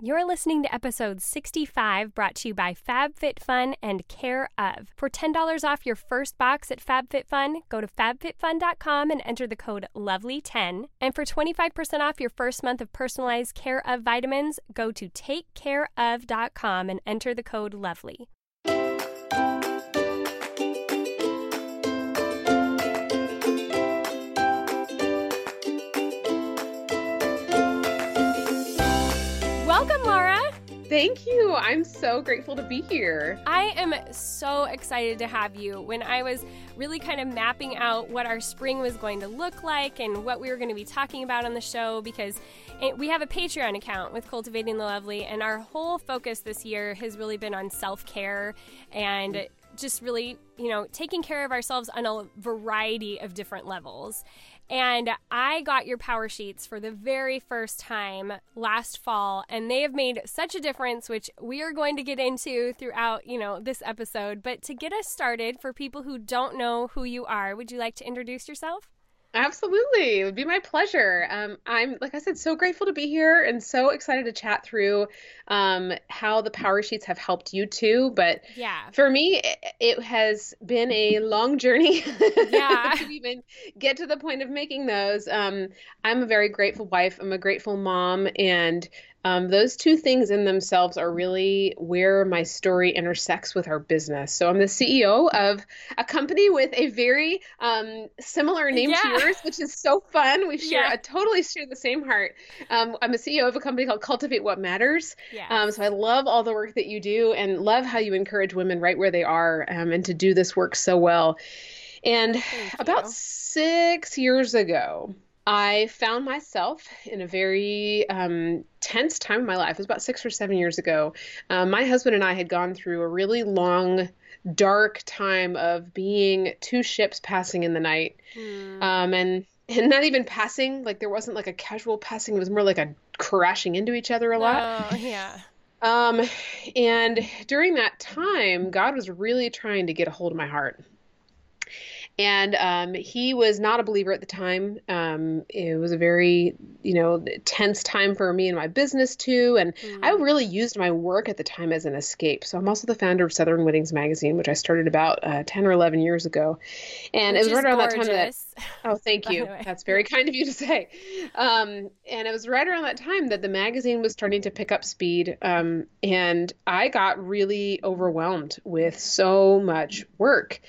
You're listening to episode 65 brought to you by FabFitFun and Care of. For $10 off your first box at FabFitFun, go to fabfitfun.com and enter the code LOVELY10. And for 25% off your first month of personalized Care of vitamins, go to takecareof.com and enter the code LOVELY. Thank you. I'm so grateful to be here. I am so excited to have you. When I was really kind of mapping out what our spring was going to look like and what we were going to be talking about on the show, because we have a Patreon account with Cultivating the Lovely, and our whole focus this year has really been on self care and just really, you know, taking care of ourselves on a variety of different levels. And I got your power sheets for the very first time last fall, and they have made such a difference, which we are going to get into throughout, you know, this episode. But to get us started, for people who don't know who you are, would you like to introduce yourself? Absolutely. It would be my pleasure. Um, I'm, like I said, so grateful to be here and so excited to chat through um, how the Power Sheets have helped you too. But yeah, for me, it, it has been a long journey yeah. to even get to the point of making those. Um, I'm a very grateful wife, I'm a grateful mom, and um, those two things in themselves are really where my story intersects with our business. So I'm the CEO of a company with a very um, similar name yeah. to yours, which is so fun. We share Yeah. a totally share the same heart. Um, I'm a CEO of a company called Cultivate What Matters. Yes. Um, so I love all the work that you do and love how you encourage women right where they are um, and to do this work so well. And about six years ago, I found myself in a very um, tense time in my life. It was about six or seven years ago. Um, my husband and I had gone through a really long, dark time of being two ships passing in the night, Hmm. um, and and not even passing. Like there wasn't like a casual passing. It was more like a crashing into each other a lot. Oh, yeah. Um, and during that time, God was really trying to get a hold of my heart. And um, he was not a believer at the time. Um, it was a very, you know, tense time for me and my business too. And I really used my work at the time as an escape. So I'm also the founder of Southern Weddings Magazine, which I started about uh, 10 or 11 years ago. And Which it was right around that time that. Oh, thank you. That's very kind of you to say. Um, and it was right around that time that the magazine was starting to pick up speed. Um, and I got really overwhelmed with so much work.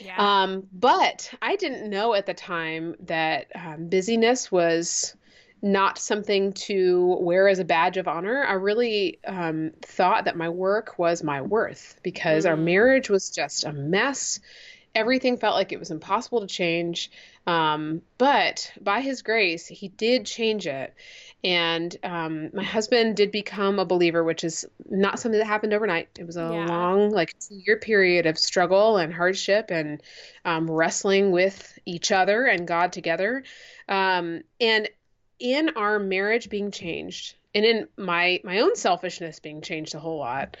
Yeah. Um, but I didn't know at the time that um, busyness was not something to wear as a badge of honor. I really um, thought that my work was my worth because our Mm. marriage was just a mess. Everything felt like it was impossible to change. Um, but by his grace, he did change it. And um, my husband did become a believer, which is not something that happened overnight. It was a Yeah. long, like, two year period of struggle and hardship and um, wrestling with each other and God together. Um, and in our marriage being changed, and in my my own selfishness being changed a whole lot,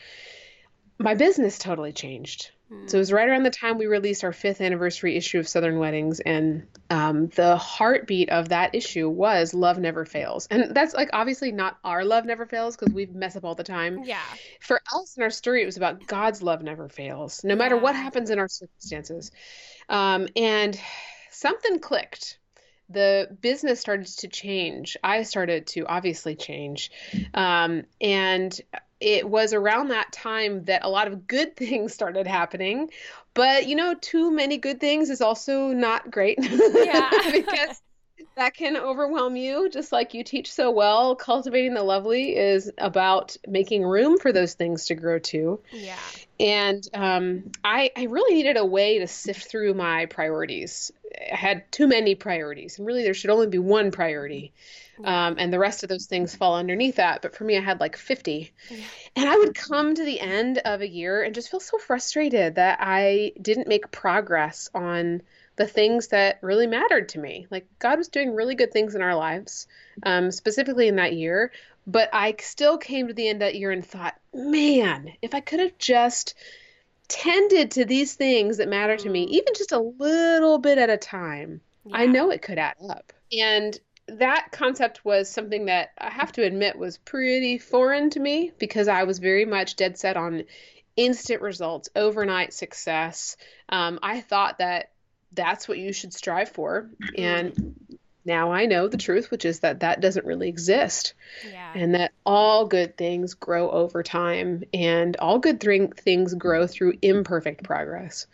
my business totally changed. So it was right around the time we released our fifth anniversary issue of Southern Weddings, and um, the heartbeat of that issue was love never fails. And that's like obviously not our love never fails because we mess up all the time. yeah. For us in our story, it was about God's love never fails, no matter what happens in our circumstances. Um, and something clicked. The business started to change. I started to obviously change. Um, and it was around that time that a lot of good things started happening. But, you know, too many good things is also not great. Yeah. because that can overwhelm you, just like you teach so well. Cultivating the lovely is about making room for those things to grow too. Yeah. And um, I, I really needed a way to sift through my priorities. I had too many priorities, and really there should only be one priority. Um, and the rest of those things fall underneath that. But for me, I had like 50. And I would come to the end of a year and just feel so frustrated that I didn't make progress on the things that really mattered to me. Like God was doing really good things in our lives, um, specifically in that year. But I still came to the end of that year and thought, man, if I could have just tended to these things that matter to me, Mm. even just a little bit at a time, I know it could add up. And that concept was something that I have to admit was pretty foreign to me because I was very much dead set on instant results, overnight success. Um, I thought that that's what you should strive for. And now I know the truth, which is that that doesn't really exist Yeah. and that all good things grow over time and all good th- things grow through imperfect progress.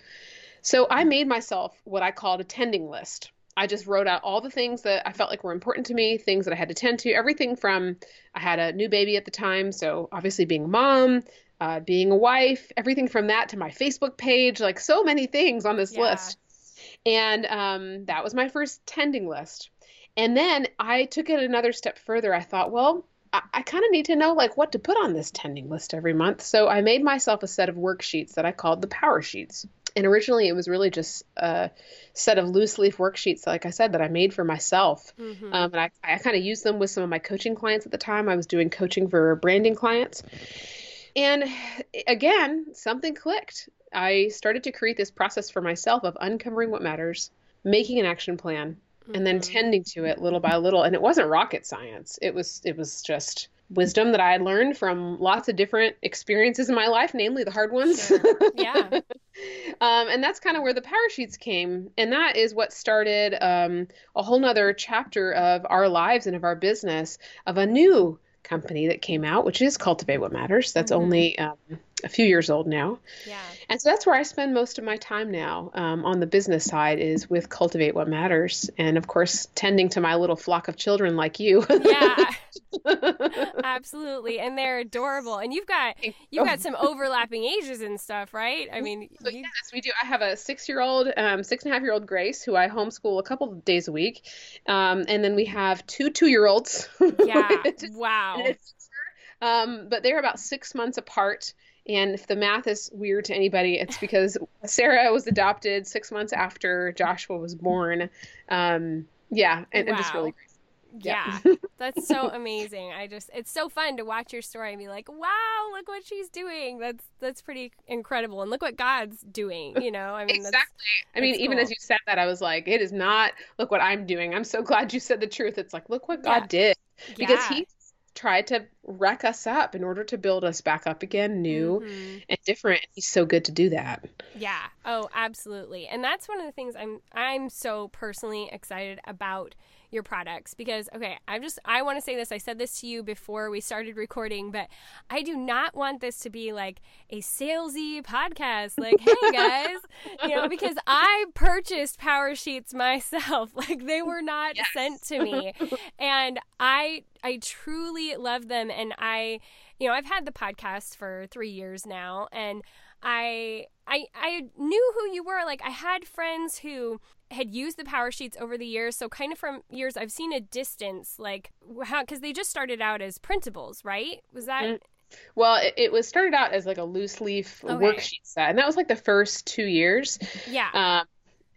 So I made myself what I called a tending list. I just wrote out all the things that I felt like were important to me, things that I had to tend to, everything from I had a new baby at the time, so obviously being a mom, uh, being a wife, everything from that to my Facebook page, like so many things on this Yeah. list. And um, that was my first tending list. And then I took it another step further. I thought, well, I, I kind of need to know like what to put on this tending list every month. So I made myself a set of worksheets that I called the power sheets. And originally it was really just a set of loose leaf worksheets, like I said, that I made for myself. Mhm. Um, and I, I kind of used them with some of my coaching clients at the time. I was doing coaching for branding clients. And again, something clicked. I started to create this process for myself of uncovering what matters, making an action plan, and then Mhm. tending to it little by little. And it wasn't rocket science. It was it was just wisdom that I had learned from lots of different experiences in my life, namely the hard ones. Sure. Yeah. Um, and that's kind of where the power sheets came. And that is what started um, a whole nother chapter of our lives and of our business of a new company that came out, which is Cultivate What Matters. That's Mhm. only um, a few years old now. Yeah. And so that's where I spend most of my time now um, on the business side is with Cultivate What Matters. And of course, tending to my little flock of children like you. Yeah. Absolutely. And they're adorable. And you've got you've got some overlapping ages and stuff, right? I mean, So you- yes, we do. I have a six-year-old, um, six and a half-year-old Grace, who I homeschool a couple of days a week, um, and then we have two two-year-olds. yeah. Wow. um, but they're about six months apart. And if the math is weird to anybody, it's because Sarah was adopted six months after Joshua was born. Um, yeah, and, and just Wow. really great. Yeah. Yeah. That's so amazing. I just it's so fun to watch your story and be like, "Wow, look what she's doing." That's that's pretty incredible. And look what God's doing, you know? I mean, that's Exactly. I mean, even cool. as you said that, I was like, it is not, look what I'm doing. I'm so glad you said the truth. It's like, look what God Yeah. did. Because yeah. he tried to wreck us up in order to build us back up again, new Mhm. and different. He's so good to do that. Yeah. Oh, absolutely. And that's one of the things I'm I'm so personally excited about your products because okay, I'm just I want to say this. I said this to you before we started recording, but I do not want this to be like a salesy podcast like, "Hey guys," you know, because I purchased Power Sheets myself. Like they were not Yes. sent to me. and I I truly love them and I you know, I've had the podcast for 3 years now and I I I knew who you were. Like I had friends who had used the power sheets over the years, so kind of from years I've seen a distance, like how because they just started out as printables, right? Was that Mhm. Well, it, it was started out as like a loose leaf Okay. worksheet set, and that was like the first two years. yeah, Um,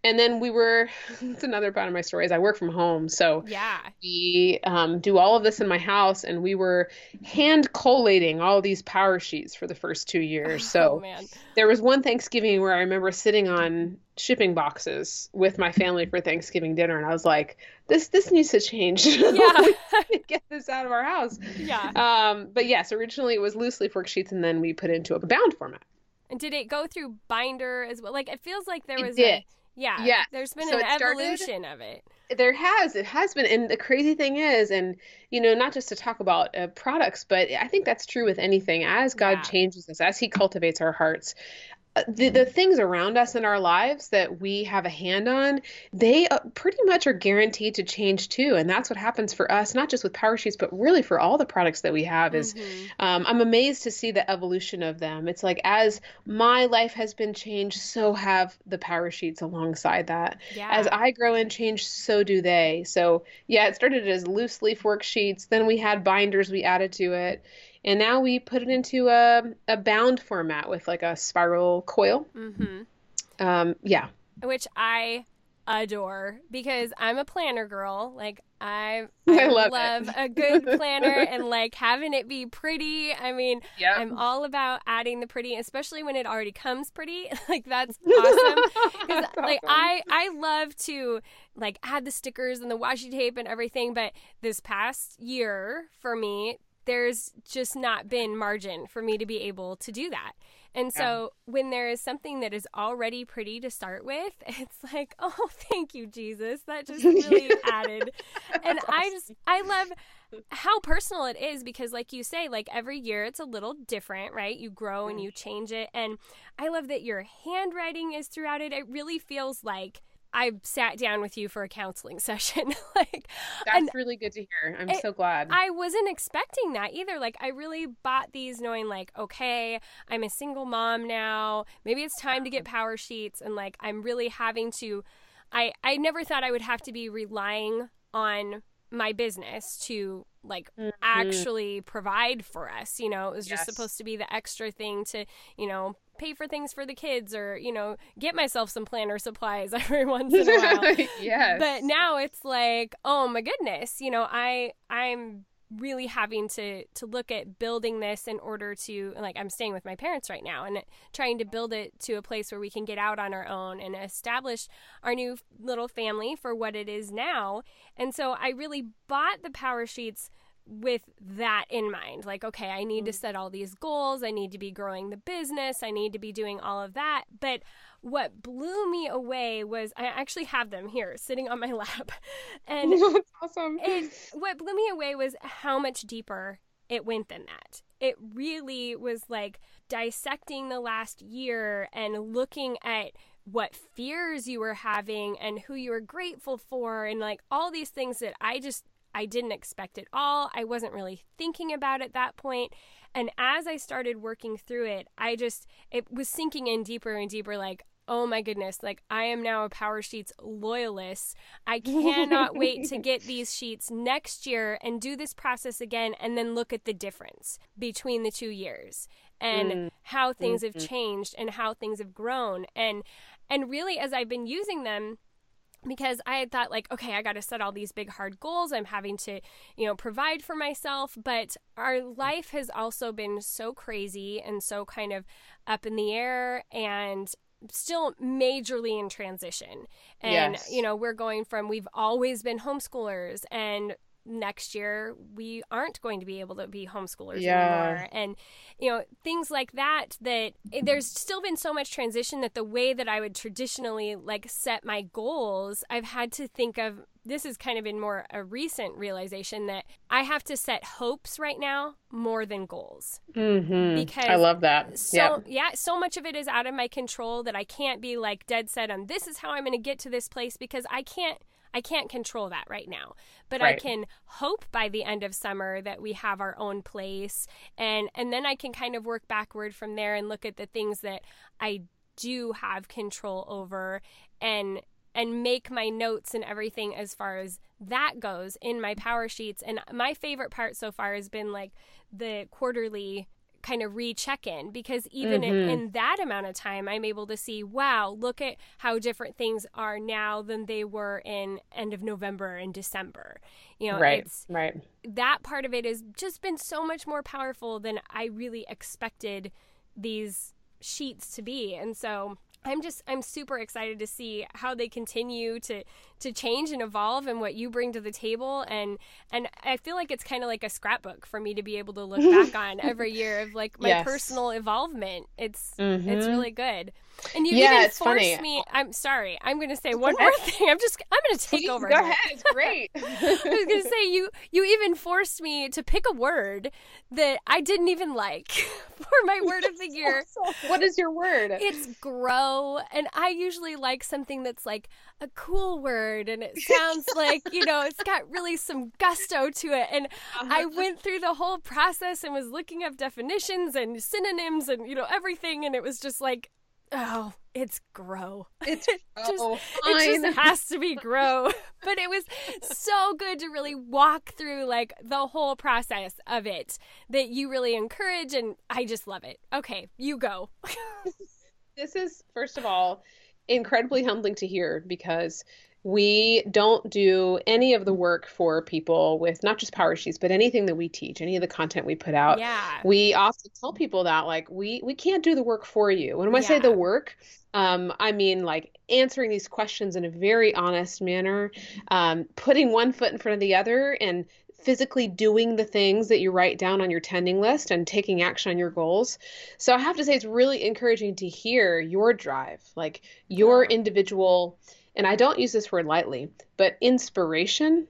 and then we were, it's another part of my story is I work from home. So yeah, we um, do all of this in my house, and we were hand collating all these power sheets for the first two years. oh So man, there was one Thanksgiving where I remember sitting on shipping boxes with my family for Thanksgiving dinner, and I was like, "This this needs to change. yeah, We need to get this out of our house." yeah. Um, but yes, originally it was loose leaf worksheets, and then we put it into a bound format. And did it go through binder as well? Like it feels like there It was did. a yeah, Yeah. There's been So an it started- evolution of it. There has, it has been, and the crazy thing is, and you know, not just to talk about uh, products, but I think that's true with anything. As God Yeah. changes us, as He cultivates our hearts, the the things around us in our lives that we have a hand on, they uh, pretty much are guaranteed to change too. And that's what happens for us, not just with Power Sheets, but really for all the products that we have. Is Mhm. um, I'm amazed to see the evolution of them. It's like as my life has been changed, so have the Power Sheets alongside that Yeah. as I grow and change, so do they. So, yeah, it started as loose leaf worksheets. Then we had binders we added to it. And now we put it into a, a bound format with like a spiral coil. Mm-hmm. Um, yeah. which I adore because I'm a planner girl. Like I, I love it. a good planner and like having it be pretty. I mean, Yeah. I'm all about adding the pretty, especially when it already comes pretty. like that's awesome. 'Cause, like I, I love to like add the stickers and the washi tape and everything, but this past year for me, there's just not been margin for me to be able to do that. And so when there is something that is already pretty to start with, it's like, oh, thank you, Jesus. That just really added. And I just, I love how personal it is because, like you say, like every year it's a little different, right? You grow and mm. you change it. And I love that your handwriting is throughout it. It really feels like I sat down with you for a counseling session. like, That's really good to hear. I'm it- so glad. I wasn't expecting that either. Like, I really bought these knowing, like, okay, I'm a single mom now. Maybe it's time to get power sheets. And, like, I'm really having to. I, I never thought I would have to be relying on my business to like mm-hmm. actually provide for us you know it was just supposed to be the extra thing to you know pay for things for the kids or you know get myself some planner supplies every once in a while yes. but now it's like oh my goodness you know i i'm really having to to look at building this in order to like i'm staying with my parents right now and trying to build it to a place where we can get out on our own and establish our new little family for what it is now and so i really bought the power sheets with that in mind like okay i need to mm. set all these goals i need to be growing the business i need to be doing all of that but what blew me away was I actually have them here sitting on my lap. And That's awesome. it what blew me away was how much deeper it went than that. It really was like dissecting the last year and looking at what fears you were having and who you were grateful for and like all these things that I just I didn't expect at all. I wasn't really thinking about at that point. And as I started working through it, I just it was sinking in deeper and deeper like Oh my goodness, like I am now a Power Sheets loyalist. I cannot wait to get these sheets next year and do this process again and then look at the difference between the two years and mm. how things have mm-hmm. changed and how things have grown. And and really as I've been using them, because I had thought like, okay, I got to set all these big hard goals. I'm having to, you know, provide for myself, but our life has also been so crazy and so kind of up in the air and still majorly in transition. And Yes. you know, we're going from we've always been homeschoolers and next year we aren't going to be able to be homeschoolers Yeah. anymore and you know things like that that there's still been so much transition that the way that i would traditionally like set my goals i've had to think of this has kind of been more a recent realization that i have to set hopes right now more than goals hmm because I love that. so yeah. yeah so much of it is out of my control that i can't be like dead set on this is how i'm going to get to this place because i can't I can't control that right now, but I can hope by the end of summer that we have our own place, and and then I can kind of work backward from there and look at the things that I do have control over, and and make my notes and everything as far as that goes in my power sheets. And my favorite part so far has been like the quarterly kind of recheck in because even in, Mm-hmm. in that amount of time i'm able to see wow look at how different things are now than they were in end of november and december you know Right. it's Right. that part of it has just been so much more powerful than I really expected these sheets to be. And so I'm just I'm super excited to see how they continue to to change and evolve and what you bring to the table and and I feel like it's kind of like a scrapbook for me to be able to look back on every year of like my yes. personal involvement. It's mm-hmm. it's really good. And you yeah, even forced funny. me. I'm sorry. I'm going to say one more thing. I'm just. I'm going to take Please, over. Go ahead. It's great. I was going to say you. You even forced me to pick a word that I didn't even like for my word of the year. what is your word? It's grow, and I usually like something that's like a cool word, and it sounds like you know it's got really some gusto to it. And uh-huh. I went through the whole process and was looking up definitions and synonyms and you know everything, and it was just like Oh, it's grow. It's just, it just has to be grow. but it was so good to really walk through like the whole process of it that you really encourage and I just love it. Okay, you go. this is first of all incredibly humbling to hear because we don't do any of the work for people with not just power sheets but anything that we teach any of the content we put out yeah. we often tell people that like we we can't do the work for you when i yeah. say the work um, I mean, like answering these questions in a very honest manner, um, putting one foot in front of the other, and physically doing the things that you write down on your tending list and taking action on your goals. So I have to say, it's really encouraging to hear your drive, like your individual and I don't use this word lightly, but inspiration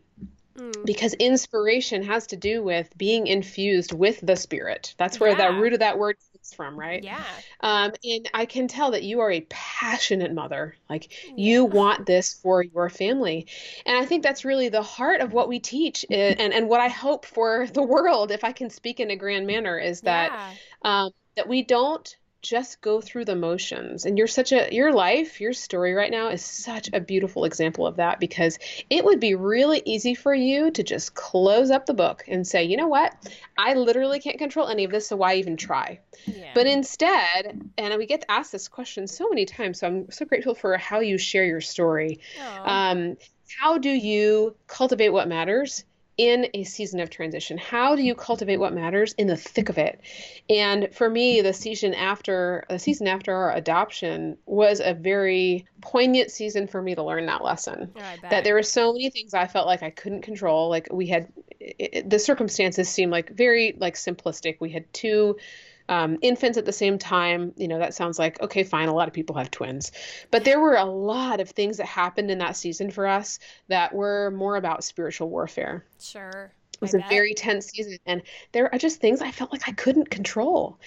mm. because inspiration has to do with being infused with the spirit. That's where yeah. the root of that word comes from, right? Yeah. Um, and I can tell that you are a passionate mother. Like yeah. you want this for your family. And I think that's really the heart of what we teach eh, and, and what I hope for the world, if I can speak in a grand manner, is that yeah. um, that we don't just go through the motions. And you're such a your life your story right now is such a beautiful example of that because it would be really easy for you to just close up the book and say you know what? I literally can't control any of this so why even try? Yeah. but instead and we get asked this question so many times so i'm so grateful for how you share your story. Um, how do you cultivate what matters in a season of transition? How do you cultivate what matters in the thick of it? And for me, the season after the season after our adoption was a very poignant season for me to learn that lesson. Oh, that there were so many things I felt like I couldn't control. Like we had it, the circumstances seemed like very like simplistic. We had two um, infants at the same time, you know, that sounds like, okay, fine, a lot of people have twins. But there were a lot of things that happened in that season for us that were more about spiritual warfare. Sure. It was I a bet. very tense season. And there are just things I felt like I couldn't control.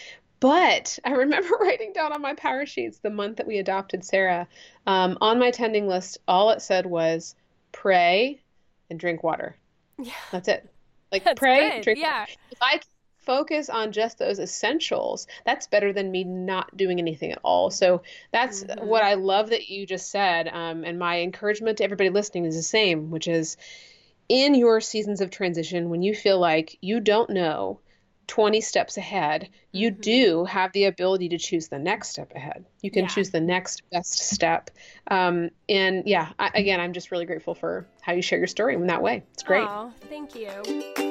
But I remember writing down on my power sheets the month that we adopted Sarah. Um, on my tending list, all it said was pray and drink water. Yeah. That's it. Like That's pray, good. drink yeah. water. If I focus on just those essentials, that's better than me not doing anything at all. So that's mm-hmm. what I love that you just said. Um, and my encouragement to everybody listening is the same, which is in your seasons of transition, when you feel like you don't know 20 steps ahead, you mm-hmm. do have the ability to choose the next step ahead. You can yeah. choose the next best step. Um, and yeah, I, again, I'm just really grateful for how you share your story in that way. It's great. Oh, thank you.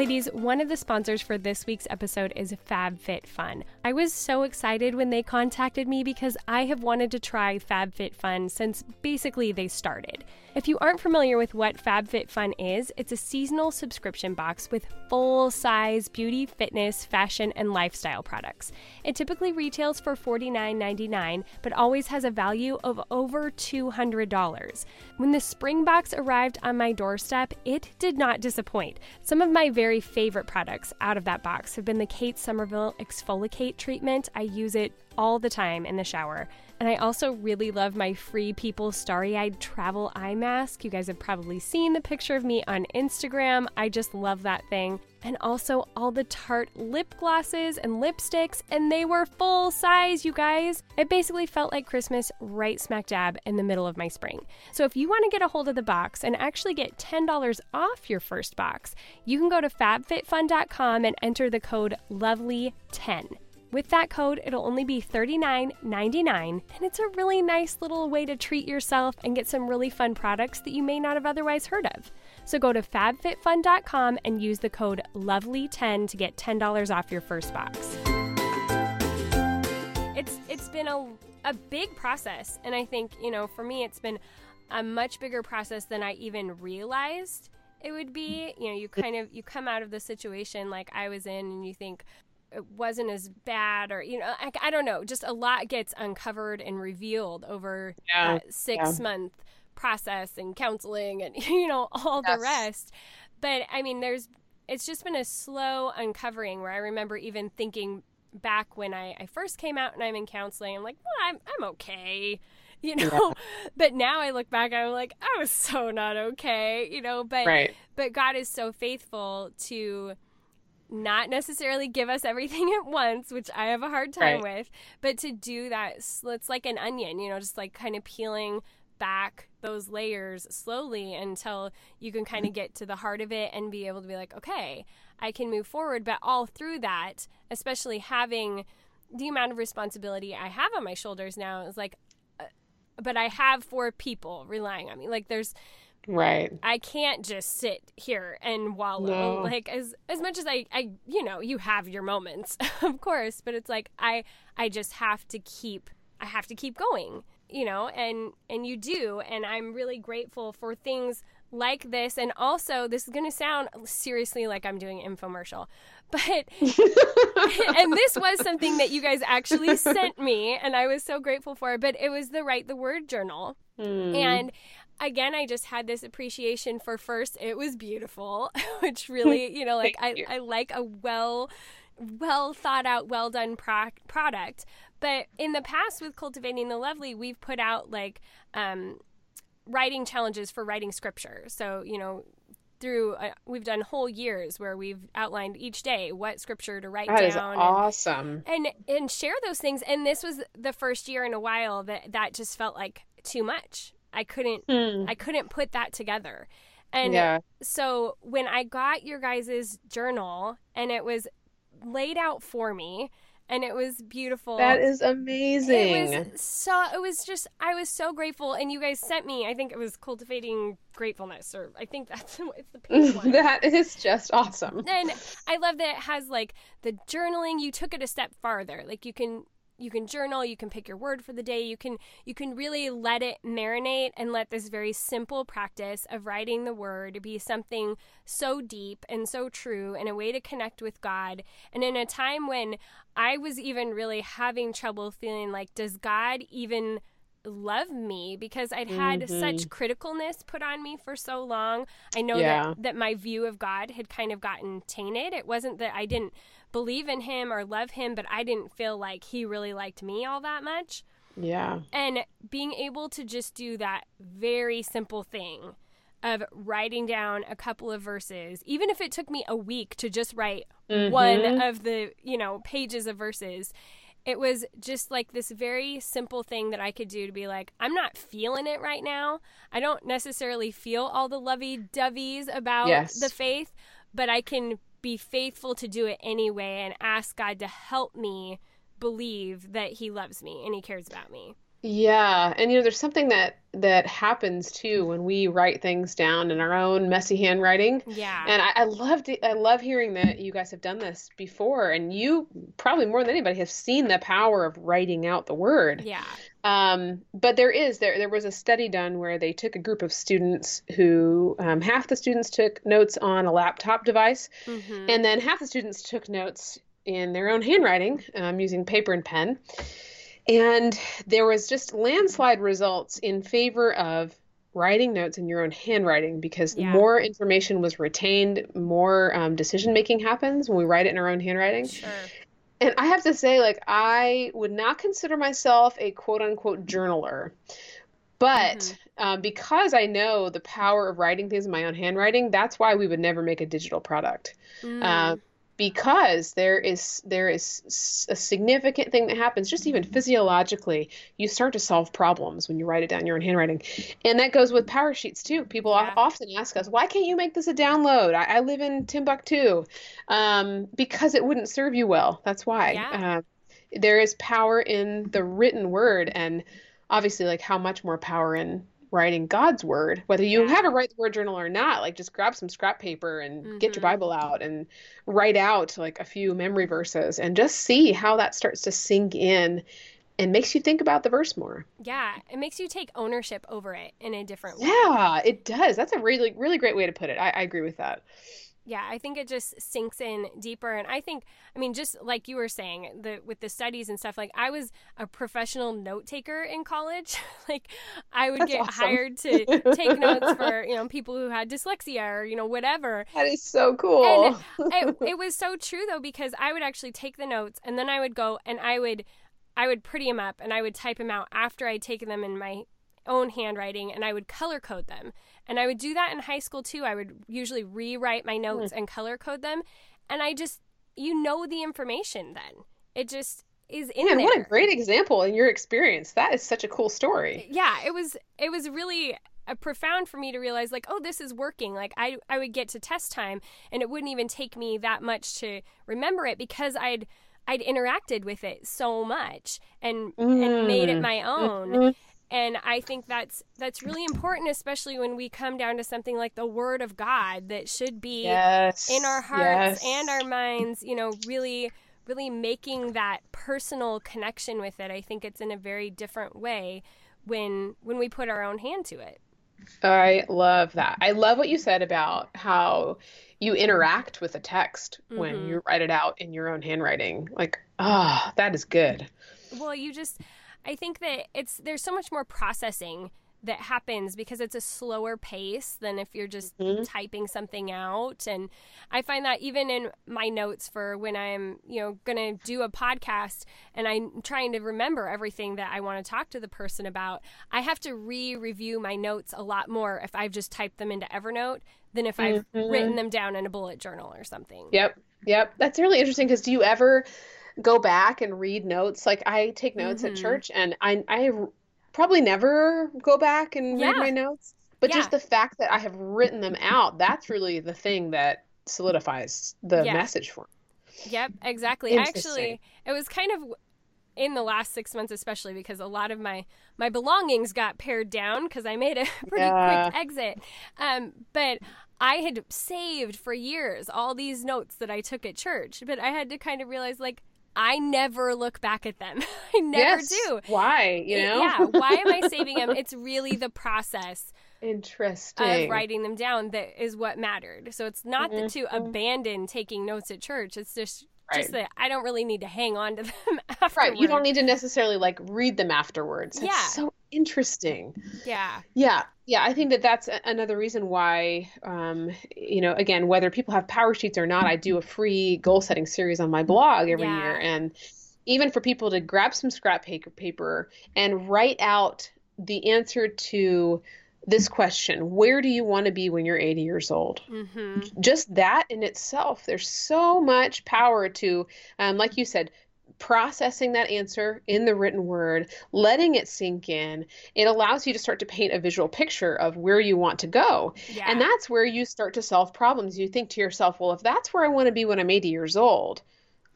Ladies, one of the sponsors for this week's episode is FabFitFun. I was so excited when they contacted me because I have wanted to try FabFitFun since basically they started. If you aren't familiar with what FabFitFun is, it's a seasonal subscription box with full size beauty, fitness, fashion, and lifestyle products. It typically retails for $49.99, but always has a value of over $200. When the spring box arrived on my doorstep, it did not disappoint. Some of my very favorite products out of that box have been the Kate Somerville ExfoliKate Treatment. I use it all the time in the shower. And I also really love my Free People Starry Eyed Travel Eye Mask. You guys have probably seen the picture of me on Instagram. I just love that thing. And also all the Tarte lip glosses and lipsticks, and they were full size, you guys. It basically felt like Christmas right smack dab in the middle of my spring. So if you want to get a hold of the box and actually get $10 off your first box, you can go to fabfitfun.com and enter the code LOVELY10. With that code, it'll only be $39.99, and it's a really nice little way to treat yourself and get some really fun products that you may not have otherwise heard of. So go to fabfitfun.com and use the code LOVELY10 to get $10 off your first box. It's it's been a, a big process. And I think, you know, for me, it's been a much bigger process than I even realized it would be. You know, you kind of, you come out of the situation like I was in and you think, it wasn't as bad or you know I, I, don't know just a lot gets uncovered and revealed over yeah. that six yeah. month process and counseling and you know all yes. the rest but i mean there's it's just been a slow uncovering where i remember even thinking back when i, I first came out and i'm in counseling i'm like well i'm, I'm okay you know yeah. but now i look back i'm like i was so not okay you know but right. but god is so faithful to not necessarily give us everything at once, which I have a hard time right. with, but to do that, it's like an onion, you know, just like kind of peeling back those layers slowly until you can kind of get to the heart of it and be able to be like, okay, I can move forward. But all through that, especially having the amount of responsibility I have on my shoulders now, is like, uh, but I have four people relying on me. Like, there's, Right. I can't just sit here and wallow. No. Like as as much as I I you know, you have your moments, of course, but it's like I I just have to keep I have to keep going, you know, and and you do and I'm really grateful for things like this and also this is going to sound seriously like I'm doing infomercial. But and this was something that you guys actually sent me and I was so grateful for, but it was the write the word journal. Mm. And again, I just had this appreciation for first, it was beautiful, which really, you know, like I, I like a well, well thought out, well done pro- product. But in the past with Cultivating the Lovely, we've put out like um, writing challenges for writing scripture. So, you know, through uh, we've done whole years where we've outlined each day what scripture to write that down. Is awesome. And, and and share those things. And this was the first year in a while that that just felt like too much. I couldn't hmm. I couldn't put that together. And yeah. so when I got your guys's journal and it was laid out for me and it was beautiful. That is amazing. It was so it was just I was so grateful and you guys sent me I think it was cultivating gratefulness or I think that's it's the pink one. that is just awesome. And I love that it has like the journaling you took it a step farther. Like you can you can journal you can pick your word for the day you can you can really let it marinate and let this very simple practice of writing the word be something so deep and so true and a way to connect with god and in a time when i was even really having trouble feeling like does god even love me because I'd had mm-hmm. such criticalness put on me for so long. I know yeah. that that my view of God had kind of gotten tainted. It wasn't that I didn't believe in him or love him, but I didn't feel like he really liked me all that much. Yeah. And being able to just do that very simple thing of writing down a couple of verses, even if it took me a week to just write mm-hmm. one of the, you know, pages of verses, it was just like this very simple thing that I could do to be like, I'm not feeling it right now. I don't necessarily feel all the lovey doveys about yes. the faith, but I can be faithful to do it anyway and ask God to help me believe that He loves me and He cares about me. Yeah, and you know, there's something that that happens too when we write things down in our own messy handwriting. Yeah, and I, I love I love hearing that you guys have done this before, and you probably more than anybody have seen the power of writing out the word. Yeah. Um, but there is there there was a study done where they took a group of students who um, half the students took notes on a laptop device, mm-hmm. and then half the students took notes in their own handwriting um, using paper and pen. And there was just landslide results in favor of writing notes in your own handwriting because yeah. more information was retained, more um, decision making happens when we write it in our own handwriting. Sure. And I have to say, like, I would not consider myself a quote unquote journaler. But mm-hmm. um, because I know the power of writing things in my own handwriting, that's why we would never make a digital product. Mm. Uh, because there is there is a significant thing that happens just even physiologically you start to solve problems when you write it down in your own handwriting. And that goes with power sheets too. People yeah. often ask us why can't you make this a download? I, I live in timbuktu. Um, because it wouldn't serve you well. That's why. Yeah. uh, there is power in the written word and obviously like how much more power in writing God's word, whether you yeah. have a write the word journal or not, like just grab some scrap paper and mm-hmm. get your mm-hmm. Bible out and write out like a few memory verses and just see how that starts to sink in and makes you think about the verse more. Yeah, it makes you take ownership over it in a different way. Yeah, it does. That's a really, really great way to put it. I, I agree with that yeah i think it just sinks in deeper and i think i mean just like you were saying the with the studies and stuff like i was a professional note taker in college like i would That's get awesome. hired to take notes for you know people who had dyslexia or you know whatever that is so cool and it, it was so true though because i would actually take the notes and then i would go and i would i would pretty them up and i would type them out after i'd taken them in my own handwriting and I would color code them. And I would do that in high school too. I would usually rewrite my notes mm. and color code them. And I just, you know, the information then. It just is in Man, there. what a great example in your experience. That is such a cool story. Yeah, it was, it was really a profound for me to realize like oh this is working like I I would get to test time and it wouldn't even take me that much to remember it because I'd I'd interacted with it so much and mm. and made it mm. my own mm-hmm and i think that's that's really important especially when we come down to something like the word of god that should be yes, in our hearts yes. and our minds you know really really making that personal connection with it. I think it's in a very different way when when we put our own hand to it. I love that. I love what you said about how you interact with a text mm-hmm. when you write it out in your own handwriting. Like ah oh, that is good. Well you just I think that it's there's so much more processing that happens because it's a slower pace than if you're just mm-hmm. typing something out and i find that even in my notes for when i'm you know going to do a podcast and i'm trying to remember everything that i want to talk to the person about i have to re-review my notes a lot more if i've just typed them into evernote than if i've mm-hmm. written them down in a bullet journal or something yep yep that's really interesting because do you ever go back and read notes. Like I take notes mm-hmm. at church, and I I probably never go back and yeah. read my notes. But yeah. just the fact that I have written them out, that's really the thing that solidifies the yeah. message for me. Yep, exactly. Actually, it was kind of in the last six months, especially because a lot of my my belongings got pared down because I made a pretty yeah. quick exit. Um, but I had saved for years all these notes that I took at church, but I had to kind of realize like I never look back at them. I never yes. do. Why? You know? Yeah. Why am I saving them? It's really the process. Interesting. Of writing them down that is what mattered. So it's not mm-hmm. to abandon taking notes at church. It's just Right. Just that I don't really need to hang on to them afterwards. Right. You don't need to necessarily like read them afterwards. That's yeah. so interesting. Yeah. Yeah. Yeah. I think that that's another reason why, um, you know, again, whether people have power sheets or not, I do a free goal setting series on my blog every yeah. year. And even for people to grab some scrap paper and write out the answer to this question where do you want to be when you're 80 years old mm-hmm. just that in itself there's so much power to um, like you said processing that answer in the written word letting it sink in it allows you to start to paint a visual picture of where you want to go yeah. and that's where you start to solve problems you think to yourself well if that's where i want to be when i'm 80 years old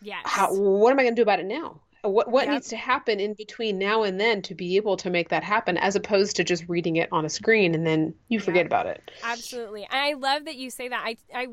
yes. How, what am i going to do about it now what what yep. needs to happen in between now and then to be able to make that happen as opposed to just reading it on a screen and then you forget yep. about it. Absolutely. I love that you say that. I i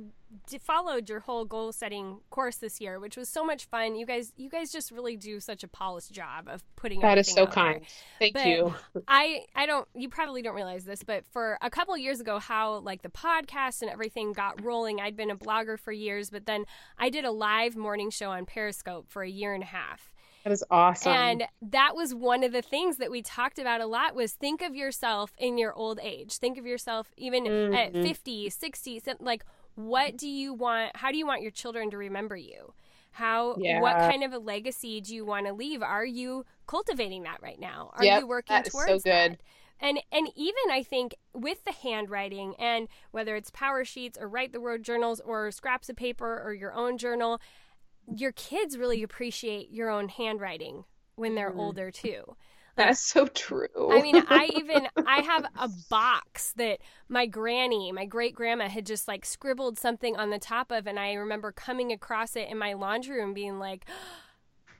followed your whole goal setting course this year which was so much fun. You guys you guys just really do such a polished job of putting that is so kind there. thank but you. I i don't you probably don't realize this but for a couple years ago how like the podcast and everything got rolling i'd been a blogger for years but then i did a live morning show on periscope for a year and a half that is awesome. And that was one of the things that we talked about a lot was think of yourself in your old age. Think of yourself even mm-hmm. at 50, 60, like what do you want how do you want your children to remember you? How yeah. what kind of a legacy do you want to leave? Are you cultivating that right now? Are yep, you working that towards so good. that? and and even i think with the handwriting and whether it's power sheets or write the word journals or scraps of paper or your own journal your kids really appreciate your own handwriting when they're mm. older too. That's so true. I mean, I even I have a box that my granny, my great grandma had just like scribbled something on the top of and I remember coming across it in my laundry room being like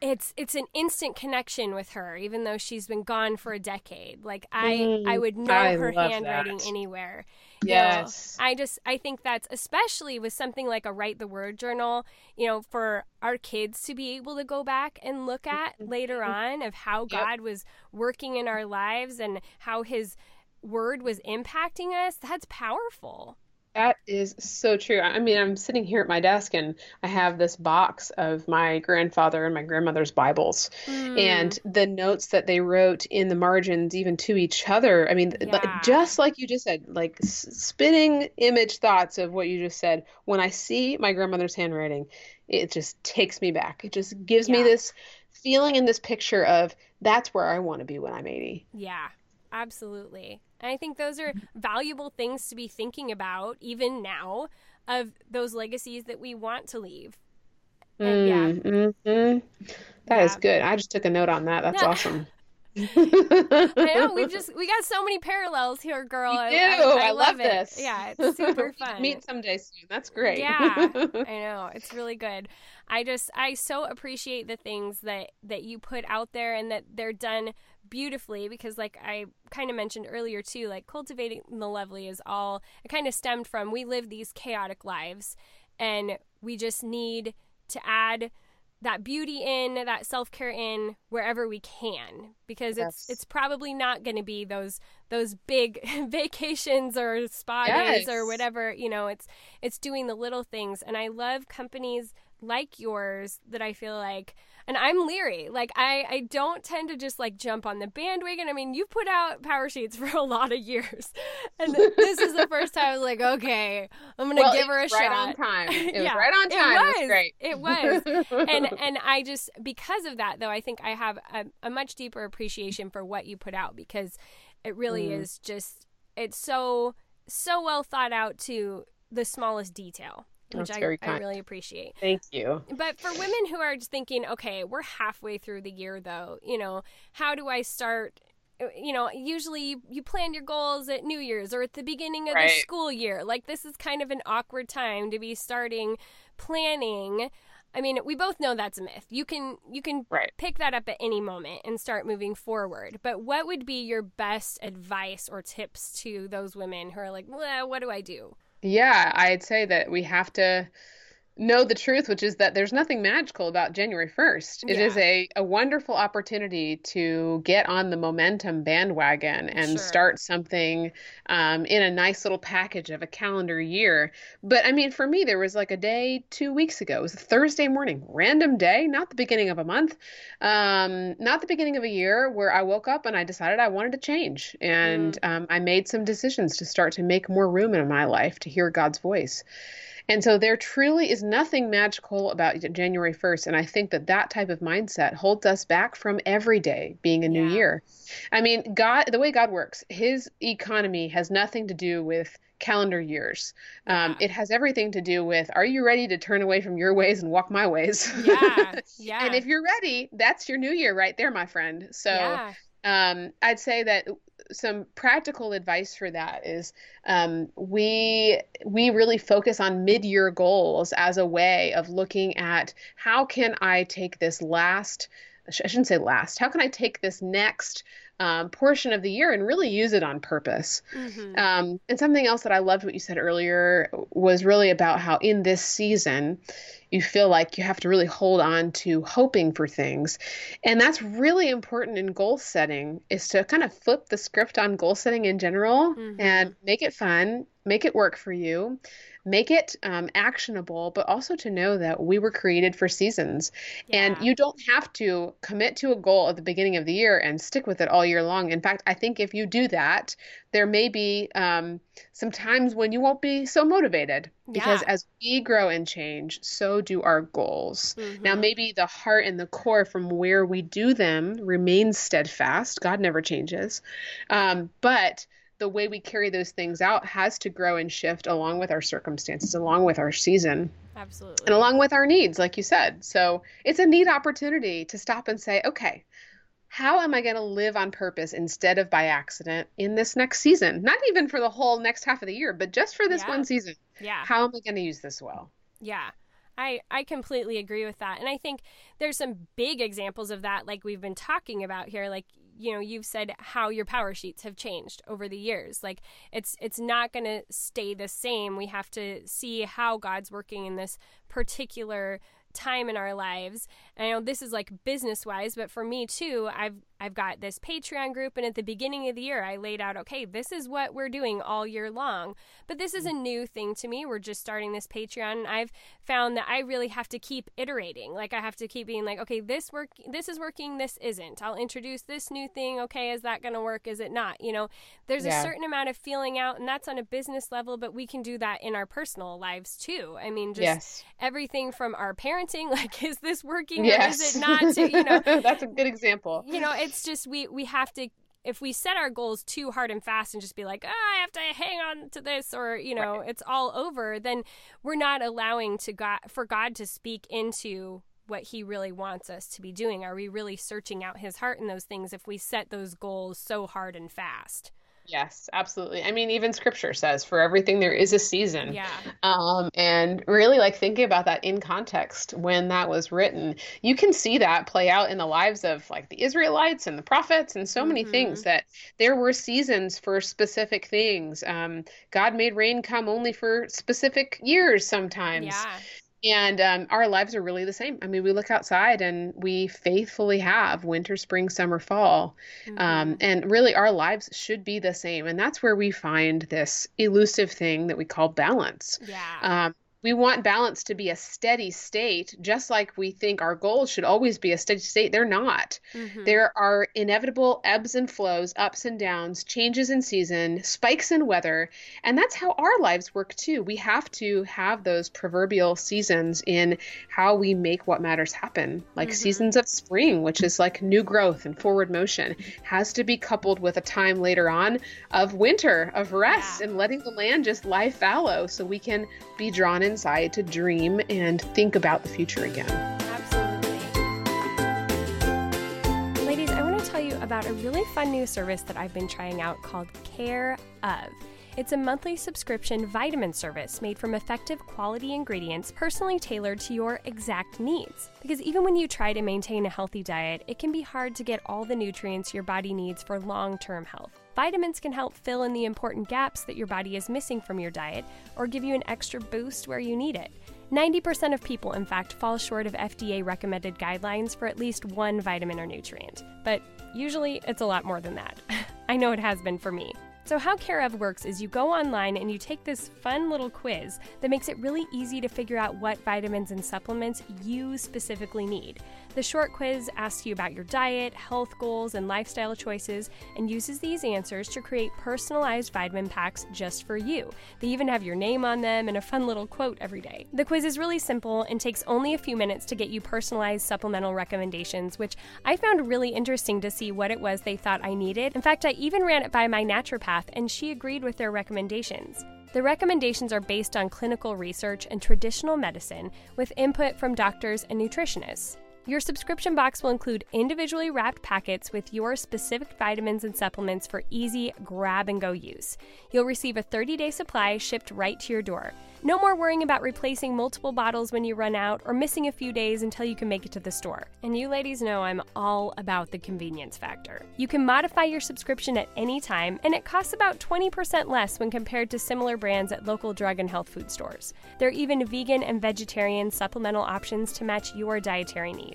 it's it's an instant connection with her even though she's been gone for a decade. Like I mm, I would know I her handwriting that. anywhere Yes. You know, I just I think that's especially with something like a write the word journal, you know, for our kids to be able to go back and look at Mm-hmm. later on of how Yep. God was working in our lives and how his word was impacting us. That's powerful. That is so true. I mean, I'm sitting here at my desk and I have this box of my grandfather and my grandmother's Bibles Mm. and the notes that they wrote in the margins, even to each other. I mean, Yeah. just like you just said, like spinning image thoughts of what you just said. When I see my grandmother's handwriting, it just takes me back. It just gives me this feeling and this picture of that's where I want to be when I'm 80. Yeah, absolutely. And I think those are valuable things to be thinking about even now of those legacies that we want to leave. And yeah. Mm, mhm. That is Yeah. good. I just took a note on that. That's Yeah. awesome. I know we've just we got so many parallels here, girl. We I, do. I, I love it. this. Yeah, it's super fun. Meet someday soon. That's great. Yeah, I know it's really good. I just I so appreciate the things that that you put out there and that they're done beautifully because like I kind of mentioned earlier too, like cultivating the lovely is all it kind of stemmed from we live these chaotic lives and we just need to add that beauty in, that self-care in wherever we can because it's Yes. it's probably not going to be those those big vacations or spa days or whatever, you know, it's it's doing the little things and I love companies like yours that I feel like and I'm leery. Like I I don't tend to just like jump on the bandwagon. I mean, you've put out power sheets for a lot of years. And this is the first time I was like, okay, I'm going to Well, give her a was right shot. on time. It was Yeah, right on time. It was, great. It was. and and I just because of that though, I think I have a, a much deeper appreciation for what you put out because it really Mm. is just it's so so well thought out to the smallest detail, which I, I really appreciate. Thank you. But for women who are just thinking, okay, we're halfway through the year though, you know, how do I start? uh, You know, usually you, plan your goals at New Year's or at the beginning of the school year. Like, this is kind of an awkward time to be starting planning. I mean, we both know that's a myth. You can you can Right. pick that up at any moment and start moving forward. But what would be your best advice or tips to those women who are like, well, what do I do? Yeah, I'd say that we have to know the truth, which is that there's nothing magical about January 1st. It is Yeah. a, a wonderful opportunity to get on the momentum bandwagon and Sure. start something um, in a nice little package of a calendar year. But I mean, for me, there was like a day two weeks ago. It was a Thursday morning, random day, not the beginning of a month, um, not the beginning of a year, where I woke up and I decided I wanted to change. And um, I made some decisions to start to make more room in my life to hear God's voice. And so there truly is nothing magical about January 1st. And I think that that type of mindset holds us back from every day being a new Yeah. year. I mean, God, the way God works, his economy has nothing to do with calendar years. Um, Yeah. it has everything to do with are you ready to turn away from your ways and walk my ways? Yeah, yeah. and if you're ready, that's your new year right there, my friend. So yeah. um, I'd say that some practical advice for that is um, we we really focus on mid-year goals as a way of looking at how can I take this last I shouldn't say last how can I take this next um, portion of the year and really use it on purpose Mhm. um, and something else that I loved what you said earlier was really about how in this season you feel like you have to really hold on to hoping for things. And that's really important in goal setting is to kind of flip the script on goal setting in general Mhm. and make it fun, make it work for you. Make it um, actionable, but also to know that we were created for seasons. And you don't have to commit to a goal at the beginning of the year and stick with it all year long. In fact, I think if you do that, there may be um, some times when you won't be so motivated because Yeah. as we grow and change, so do our goals. Now, Mhm. maybe the heart and the core from where we do them remains steadfast. God never changes. Um, but the way we carry those things out has to grow and shift along with our circumstances, along with our season Absolutely. and along with our needs, like you said. So it's a neat opportunity to stop and say, okay, how am I going to live on purpose instead of by accident in this next season? Not even for the whole next half of the year, but just for this Yeah. one season. yeah. How am I going to use this well? Yeah. I, I completely agree with that. And I think there's some big examples of that, like we've been talking about here. Like you know you've said how your power sheets have changed over the years like it's it's not going to stay the same we have to see how god's working in this particular time in our lives. I know this is like business wise, but for me too, I've I've got this Patreon group and at the beginning of the year I laid out, okay, this is what we're doing all year long. But this is a mm. new thing to me. We're just starting this Patreon and I've found that I really have to keep iterating. Like I have to keep being like, okay, this work this is working, this isn't. I'll introduce this new thing. Okay, is that going to work? Is it not? You know, there's yeah. a certain amount of feeling out and that's on a business level, but we can do that in our personal lives too. I mean, just yes. everything from our parenting, like is this working yes. is it not? To, you know, that's a good example. You know, it's just we we have to if we set our goals too hard and fast and just be like, oh, I have to hang on to this or, you know, right. it's all over, then we're not allowing to God for God to speak into what he really wants us to be doing. Are we really searching out his heart in those things if we set those goals so hard and fast? Yes, absolutely. I mean, even scripture says for everything there is a season. Yeah. Um, and really like thinking about that in context when that was written, you can see that play out in the lives of like the Israelites and the prophets and so mm-hmm. many things mm-hmm. that there were seasons for specific things. Um, God made rain come only for specific years sometimes. Yeah. And um, our lives are really the same. I mean, we look outside and we faithfully have winter, spring, summer, fall. Um, mm-hmm. Um, and really, our lives should be the same. And that's where we find this elusive thing that we call balance. Yeah. Um, we want balance to be a steady state, just like we think our goals should always be a steady state. They're not. Mm-hmm. There are inevitable ebbs and flows, ups and downs, changes in season, spikes in weather. And that's how our lives work too. We have to have those proverbial seasons in how we make what matters happen. Like mm-hmm. seasons of spring, which is like new growth and forward motion, has to be coupled with a time later on of winter, of rest, yeah. and letting the land just lie fallow so we can be drawn in inside to dream and think about the future again. Absolutely. Ladies, I want to tell you about a really fun new service that I've been trying out called Care of. It's a monthly subscription vitamin service made from effective quality ingredients personally tailored to your exact needs. Because even when you try to maintain a healthy diet, it can be hard to get all the nutrients your body needs for long term health. Vitamins can help fill in the important gaps that your body is missing from your diet or give you an extra boost where you need it. 90% of people, in fact, fall short of FDA recommended guidelines for at least one vitamin or nutrient. But usually it's a lot more than that. I know it has been for me. So, how Care of works is you go online and you take this fun little quiz that makes it really easy to figure out what vitamins and supplements you specifically need. The short quiz asks you about your diet, health goals, and lifestyle choices, and uses these answers to create personalized vitamin packs just for you. They even have your name on them and a fun little quote every day. The quiz is really simple and takes only a few minutes to get you personalized supplemental recommendations, which I found really interesting to see what it was they thought I needed. In fact, I even ran it by my naturopath, and she agreed with their recommendations. The recommendations are based on clinical research and traditional medicine with input from doctors and nutritionists. Your subscription box will include individually wrapped packets with your specific vitamins and supplements for easy grab and go use. You'll receive a 30 day supply shipped right to your door. No more worrying about replacing multiple bottles when you run out or missing a few days until you can make it to the store. And you ladies know I'm all about the convenience factor. You can modify your subscription at any time, and it costs about 20% less when compared to similar brands at local drug and health food stores. There are even vegan and vegetarian supplemental options to match your dietary needs.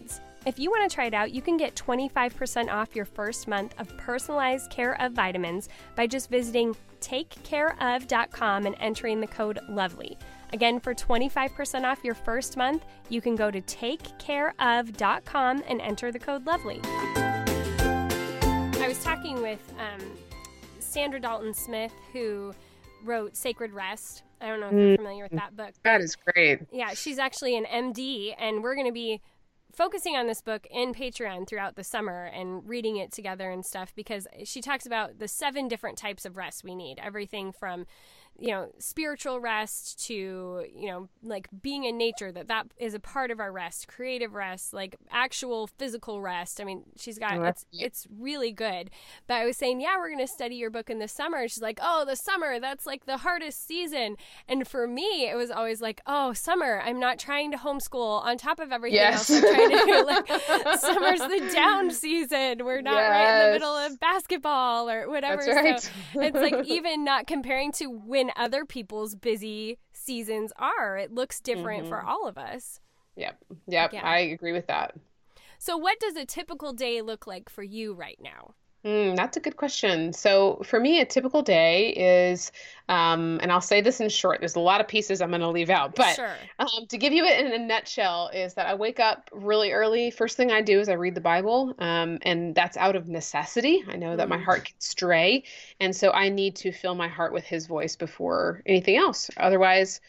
If you want to try it out, you can get 25% off your first month of personalized care of vitamins by just visiting takecareof.com and entering the code LOVELY. Again, for 25% off your first month, you can go to takecareof.com and enter the code LOVELY. I was talking with um, Saundra Dalton Smith, who wrote Sacred Rest. I don't know if you're mm. familiar with that book. That is great. Yeah, she's actually an MD, and we're going to be focusing on this book in Patreon throughout the summer and reading it together and stuff because she talks about the seven different types of rest we need. Everything from you know spiritual rest to you know like being in nature that that is a part of our rest creative rest like actual physical rest. I mean she's got it's it's really good. But i was saying yeah we're going to study your book in the summer. She's like oh the summer that's like the hardest season. And for me it was always like oh summer i'm not trying to homeschool on top of everything yes. else. I'm trying to do like summer's the down season. We're not yes. right in the middle of basketball or whatever. Right. so it's like even not comparing to when other people's busy seasons are. It looks different mm-hmm. for all of us. Yep. Yep. Yeah. I agree with that. So, what does a typical day look like for you right now? Mm, that's a good question. So for me, a typical day is, um, and I'll say this in short. There's a lot of pieces I'm going to leave out, but sure. um, to give you it in a nutshell, is that I wake up really early. First thing I do is I read the Bible, um, and that's out of necessity. I know that my mm. heart can stray, and so I need to fill my heart with His voice before anything else. Otherwise,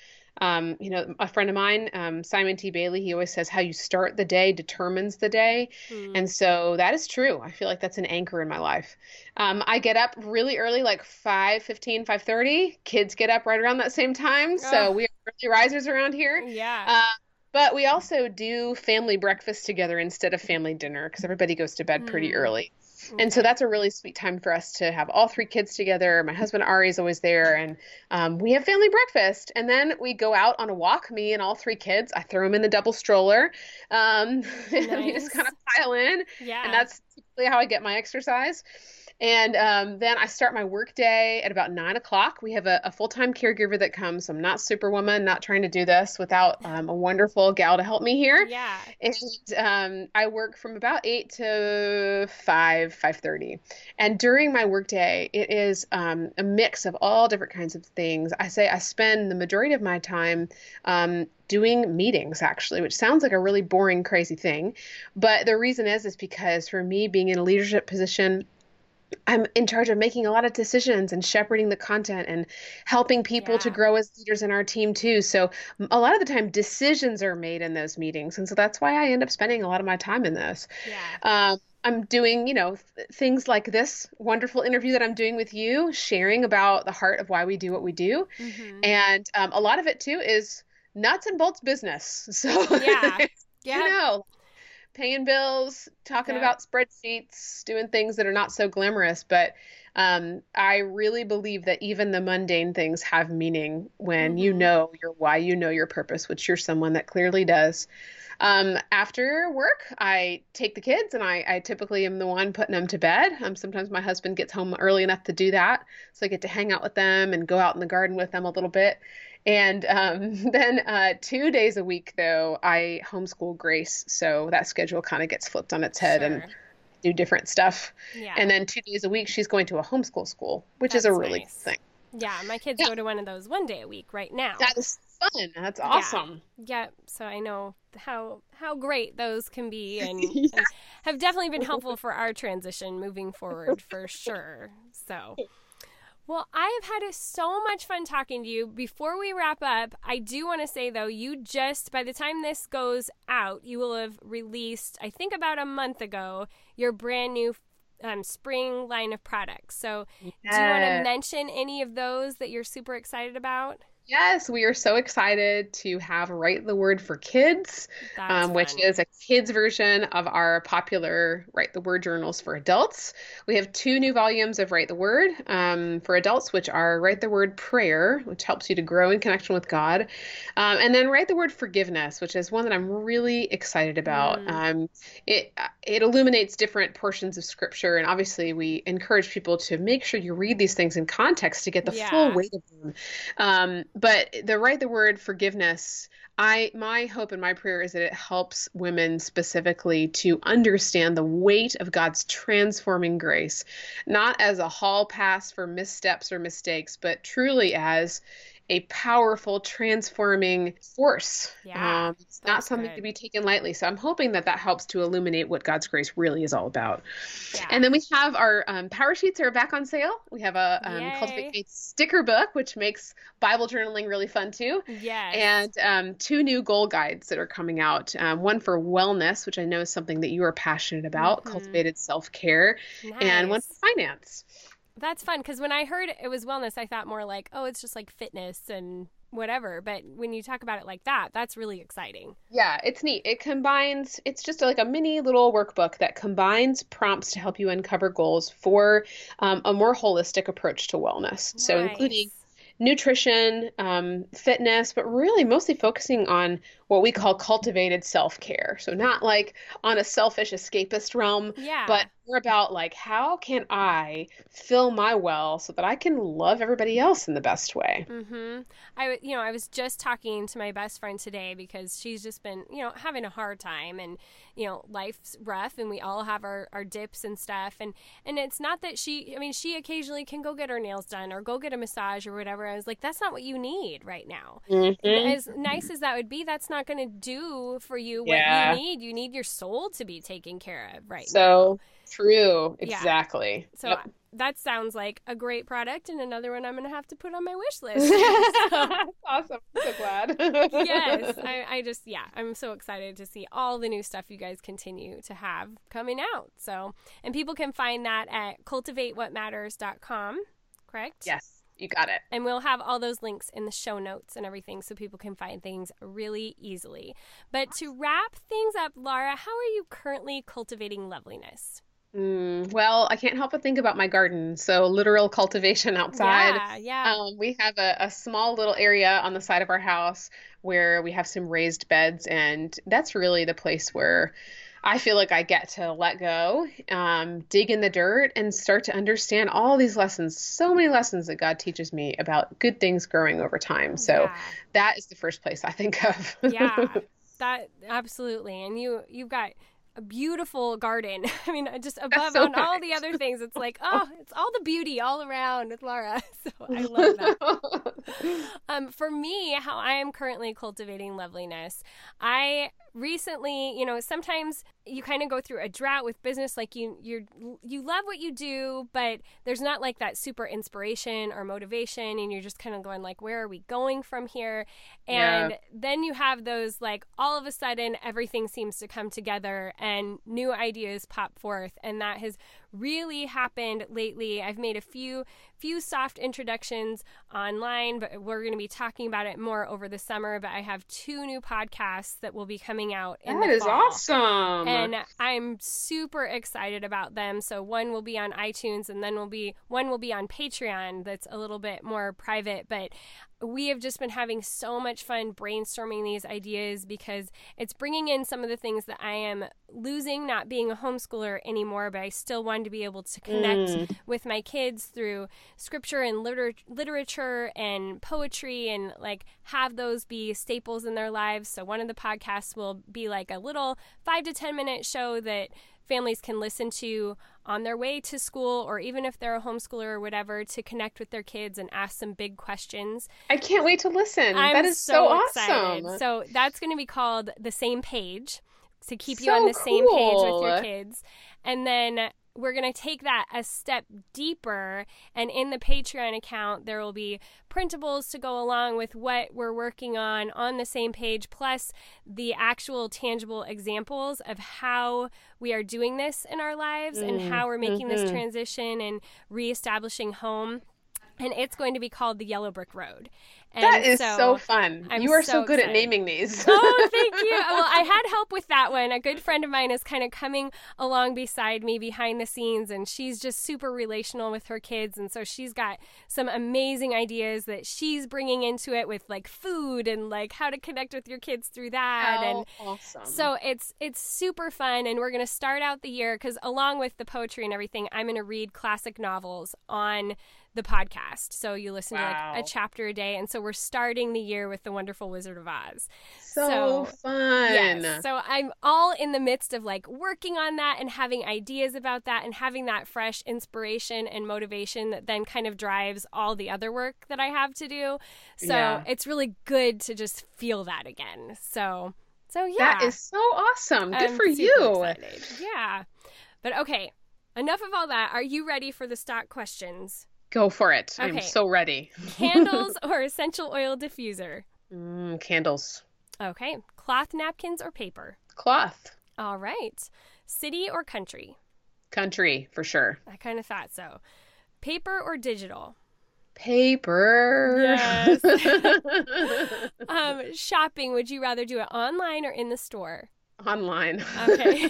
um, you know, a friend of mine, um, Simon T. Bailey, he always says how you start the day determines the day. Mm. And so that is true. I feel like that's an anchor in my life. Um, I get up really early, like 5 15, 5 30. Kids get up right around that same time. So oh. we are early risers around here. Yeah. Uh, but we also do family breakfast together instead of family dinner because everybody goes to bed pretty mm. early. Okay. And so that's a really sweet time for us to have all three kids together. My husband Ari is always there, and um, we have family breakfast. And then we go out on a walk, me and all three kids. I throw them in the double stroller, um, nice. and we just kind of pile in. Yeah. And that's typically how I get my exercise. And um, then I start my work day at about nine o'clock. We have a, a full time caregiver that comes. I'm not superwoman, not trying to do this without um, a wonderful gal to help me here. Yeah. And um, I work from about eight to five, five thirty. And during my work day, it is um, a mix of all different kinds of things. I say I spend the majority of my time um, doing meetings actually which sounds like a really boring crazy thing but the reason is is because for me being in a leadership position I'm in charge of making a lot of decisions and shepherding the content and helping people yeah. to grow as leaders in our team too. So a lot of the time decisions are made in those meetings. And so that's why I end up spending a lot of my time in this. Yeah. Um, I'm doing, you know, th- things like this wonderful interview that I'm doing with you, sharing about the heart of why we do what we do. Mm-hmm. And um, a lot of it too is nuts and bolts business. So yeah. Yeah. you know, paying bills, talking yeah. about spreadsheets, doing things that are not so glamorous. But um, I really believe that even the mundane things have meaning when mm-hmm. you know your why, you know your purpose, which you're someone that clearly does. Um, after work, I take the kids and I, I, typically am the one putting them to bed. Um, sometimes my husband gets home early enough to do that. So I get to hang out with them and go out in the garden with them a little bit. And um, then uh, two days a week, though, I homeschool Grace. So that schedule kind of gets flipped on its head sure. and do different stuff. Yeah. And then two days a week, she's going to a homeschool school, which That's is a really nice. thing. Yeah, my kids yeah. go to one of those one day a week right now. That is fun. That's awesome. Yeah. yeah so I know how how great those can be, and, yeah. and have definitely been helpful for our transition moving forward for sure. So. Well, I have had so much fun talking to you. Before we wrap up, I do want to say though, you just, by the time this goes out, you will have released, I think about a month ago, your brand new um, spring line of products. So, yes. do you want to mention any of those that you're super excited about? Yes, we are so excited to have Write the Word for Kids, um, which is a kids version of our popular Write the Word journals for adults. We have two new volumes of Write the Word um, for adults, which are Write the Word Prayer, which helps you to grow in connection with God, um, and then Write the Word Forgiveness, which is one that I'm really excited about. Mm. Um, it it illuminates different portions of Scripture, and obviously we encourage people to make sure you read these things in context to get the yeah. full weight of them um, but the write the word forgiveness i my hope and my prayer is that it helps women specifically to understand the weight of god's transforming grace not as a hall pass for missteps or mistakes but truly as a powerful transforming force. Yeah, um, it's not something good. to be taken lightly. So I'm hoping that that helps to illuminate what God's grace really is all about. Yeah. And then we have our um, power sheets are back on sale. We have a um, Cultivate Faith sticker book, which makes Bible journaling really fun too. Yes. And um, two new goal guides that are coming out. Um, one for wellness, which I know is something that you are passionate about, mm-hmm. cultivated self care, nice. and one for finance. That's fun because when I heard it was wellness, I thought more like, oh, it's just like fitness and whatever. But when you talk about it like that, that's really exciting. Yeah, it's neat. It combines, it's just like a mini little workbook that combines prompts to help you uncover goals for um, a more holistic approach to wellness. Nice. So, including nutrition, um, fitness, but really mostly focusing on what we call cultivated self care. So, not like on a selfish escapist realm, yeah. but more about like, how can I fill my well so that I can love everybody else in the best way? Mm-hmm. I, you know, I was just talking to my best friend today because she's just been, you know, having a hard time and, you know, life's rough and we all have our, our dips and stuff. And, and it's not that she, I mean, she occasionally can go get her nails done or go get a massage or whatever. I was like, that's not what you need right now. Mm-hmm. As nice as that would be, that's not going to do for you what yeah. you need. You need your soul to be taken care of right so, now. So true. Exactly. Yeah. So yep. that sounds like a great product and another one I'm going to have to put on my wish list. awesome. I'm so glad. yes. I, I just, yeah, I'm so excited to see all the new stuff you guys continue to have coming out. So, and people can find that at cultivatewhatmatters.com, correct? Yes. You got it. And we'll have all those links in the show notes and everything so people can find things really easily. But to wrap things up, Laura, how are you currently cultivating loveliness? Mm, well, I can't help but think about my garden. So, literal cultivation outside. Yeah, yeah. Um, we have a, a small little area on the side of our house where we have some raised beds, and that's really the place where I feel like I get to let go, um, dig in the dirt, and start to understand all these lessons. So many lessons that God teaches me about good things growing over time. So yeah. that is the first place I think of. yeah, that absolutely. And you you've got a beautiful garden. I mean, just above so on nice. all the other things, it's like, oh, it's all the beauty all around with Laura. So I love that. um, for me, how I am currently cultivating loveliness, I recently, you know, sometimes you kind of go through a drought with business like you you you love what you do, but there's not like that super inspiration or motivation and you're just kind of going like where are we going from here? And yeah. then you have those like all of a sudden everything seems to come together and new ideas pop forth and that has really happened lately. I've made a few few soft introductions online, but we're going to be talking about it more over the summer. But I have two new podcasts that will be coming out in that the is fall. awesome, and I'm super excited about them. So one will be on iTunes, and then will be one will be on Patreon. That's a little bit more private, but we have just been having so much fun brainstorming these ideas because it's bringing in some of the things that I am losing not being a homeschooler anymore, but I still wanted to be able to connect mm. with my kids through scripture and liter- literature and poetry and like have those be staples in their lives. So one of the podcasts will be like a little five to 10 minute show that families can listen to on their way to school or even if they're a homeschooler or whatever to connect with their kids and ask some big questions. I can't wait to listen. I'm that is so, so awesome. So that's going to be called The Same Page to keep so you on the cool. same page with your kids. And then we're going to take that a step deeper. And in the Patreon account, there will be printables to go along with what we're working on on the same page, plus the actual tangible examples of how we are doing this in our lives mm, and how we're making mm-hmm. this transition and reestablishing home and it's going to be called the Yellow Brick Road. And that is so, so fun. I'm you are so, so good excited. at naming these. oh, thank you. Well, I had help with that one. A good friend of mine is kind of coming along beside me behind the scenes, and she's just super relational with her kids. And so she's got some amazing ideas that she's bringing into it with like food and like how to connect with your kids through that. Oh, and awesome. So it's it's super fun, and we're going to start out the year because along with the poetry and everything, I'm going to read classic novels on the podcast. So you listen wow. to like a chapter a day. And so we're starting the year with The Wonderful Wizard of Oz. So, so fun. Yes. So I'm all in the midst of like working on that and having ideas about that and having that fresh inspiration and motivation that then kind of drives all the other work that I have to do. So yeah. it's really good to just feel that again. So so yeah. That is so awesome. Good I'm for you. Excited. Yeah. But okay, enough of all that. Are you ready for the stock questions? Go for it. Okay. I'm so ready. candles or essential oil diffuser? Mm, candles. Okay. Cloth napkins or paper? Cloth. All right. City or country? Country, for sure. I kind of thought so. paper or digital? Paper. Yes. um, shopping, would you rather do it online or in the store? Online. Okay.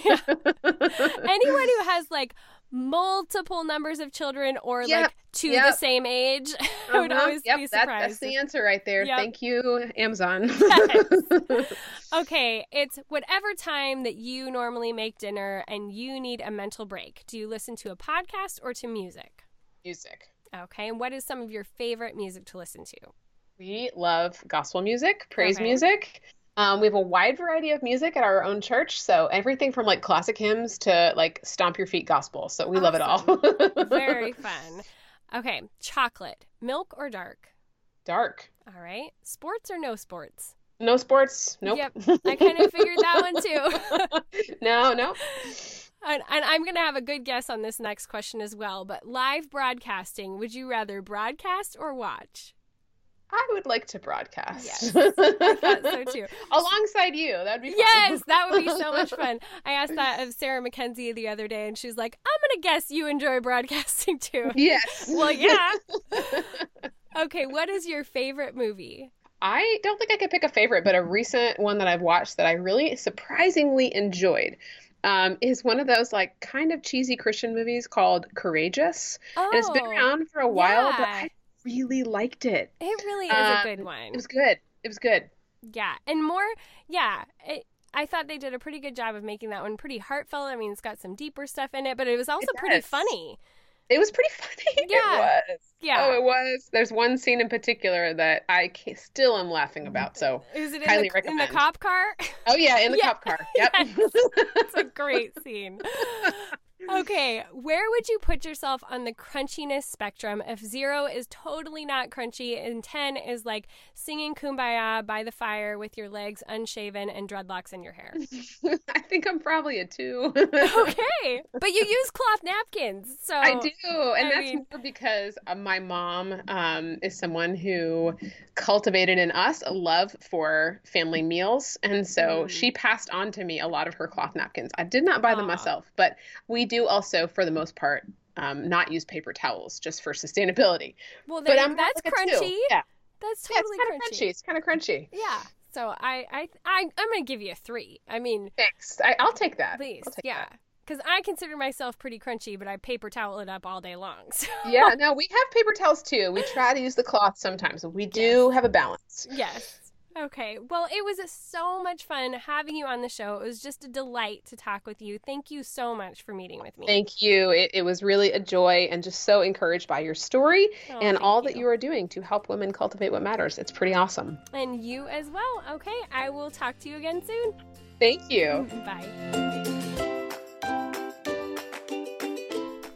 Anyone who has like multiple numbers of children or Yep, like to the same age, I would Uh-huh, always yep, be that- surprised. that's the answer right there. Yep. Thank you, Amazon. Okay, it's whatever time that you normally make dinner and you need a mental break. Do you listen to a podcast or to music? Music. Okay, and what is some of your favorite music to listen to? We love gospel music, praise Okay. music. Um, we have a wide variety of music at our own church, so everything from like classic hymns to like stomp your feet gospel. So we love it all. Very fun. Okay, chocolate, milk or dark? dark. All right, sports or no sports? No sports. Nope. Yep, I kind of figured that one too. no, no. And, and I'm going to have a good guess on this next question as well. But live broadcasting, would you rather broadcast or watch? I would like to broadcast. Yes, I thought so too. Alongside you. That'd be fun. Yes, that would be so much fun. I asked that of Sarah Mackenzie the other day, and she's like, I'm going to guess you enjoy broadcasting too. Yes. Well, yeah. Okay, what is your favorite movie? I don't think I could pick a favorite, but a recent one that I've watched that I really surprisingly enjoyed um, is one of those like kind of cheesy Christian movies called Courageous. Oh, And it's been around for a while, but. I really liked it. It really is a good Um, one. It was good. It was good. Yeah, and more, yeah. It, I thought they did a pretty good job of making that one pretty heartfelt. I mean, it's got some deeper stuff in it, but it was also pretty funny. It was pretty funny. Yeah. It was. Yeah. Oh, it was. There's one scene in particular that I still am laughing about. So, Is it in Highly the, in the cop car? oh yeah, in the Yeah. cop car. Yep. Yes. It's a great scene. Okay, where would you put yourself on the crunchiness spectrum if zero is totally not crunchy and 10 is like singing kumbaya by the fire with your legs unshaven and dreadlocks in your hair? I think I'm probably a two. Okay, but you use cloth napkins, so I do, and I that's mean- more because uh, my mom um, is someone who cultivated in us a love for family meals, and so Mm. she passed on to me a lot of her cloth napkins. I did not buy them myself, but we do also, for the most part, um, not use paper towels just for sustainability. Well, But there, that's like a two. crunchy. Yeah, That's yeah, totally it's kind of crunchy. crunchy. It's kind of crunchy. Yeah. So I, I, I, I'm gonna give you a three. I mean, Thanks. I, I'll take that. Please. take yeah. that. Because I consider myself pretty crunchy, but I paper towel it up all day long. So. Yeah, no, we have paper towels too. We try to use the cloth sometimes. We do have a balance. Yes. Okay. Well, it was so much fun having you on the show. It was just a delight to talk with you. Thank you so much for meeting with me. Thank you. It, it was really a joy and just so encouraged by your story Oh, and all that you are doing to help women cultivate what matters. It's pretty awesome. And you as well. Okay. I will talk to you again soon. Thank you. Bye.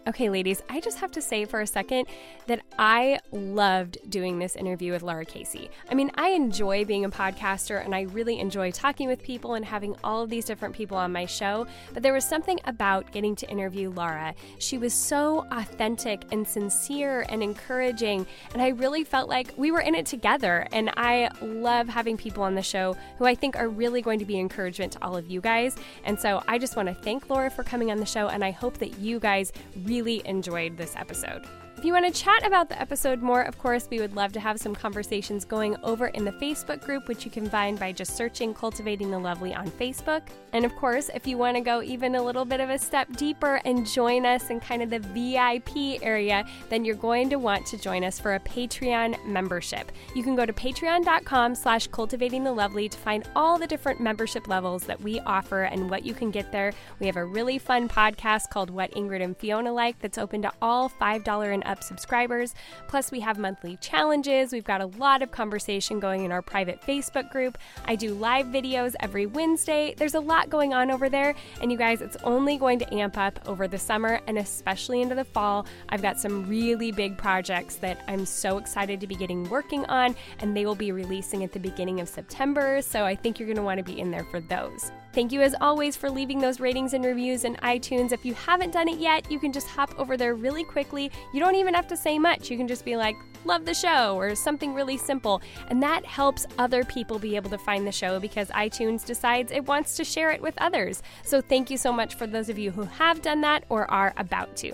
Okay, ladies, I just have to say for a second that I loved doing this interview with Laura Casey. I mean, I enjoy being a podcaster and I really enjoy talking with people and having all of these different people on my show, but there was something about getting to interview Laura. She was so authentic and sincere and encouraging, and I really felt like we were in it together. And I love having people on the show who I think are really going to be encouragement to all of you guys. And so I just want to thank Laura for coming on the show, and I hope that you guys really enjoyed this episode. If you want to chat about the episode more, of course, we would love to have some conversations going over in the Facebook group, which you can find by just searching Cultivating the Lovely on Facebook. And of course, if you want to go even a little bit of a step deeper and join us in kind of the VIP area, then you're going to want to join us for a Patreon membership. You can go to patreon.com slash cultivating the lovely to find all the different membership levels that we offer and what you can get there. We have a really fun podcast called What Ingrid and Fiona Like that's open to all $5 and up subscribers. Plus, we have monthly challenges. We've got a lot of conversation going in our private Facebook group. I do live videos every Wednesday. There's a lot going on over there. And you guys, it's only going to amp up over the summer and especially into the fall. I've got some really big projects that I'm so excited to be getting working on, and they will be releasing at the beginning of September. So I think you're going to want to be in there for those. Thank you as always for leaving those ratings and reviews in iTunes. If you haven't done it yet, you can just hop over there really quickly. You don't even have to say much. You can just be like, love the show or something really simple. And that helps other people be able to find the show because iTunes decides it wants to share it with others. So thank you so much for those of you who have done that or are about to.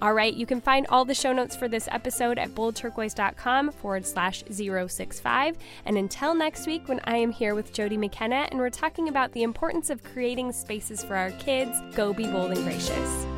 All right, you can find all the show notes for this episode at boldturquoise.com forward slash 065. And until next week, when I am here with Jody McKenna and we're talking about the importance of creating spaces for our kids, go be bold and gracious.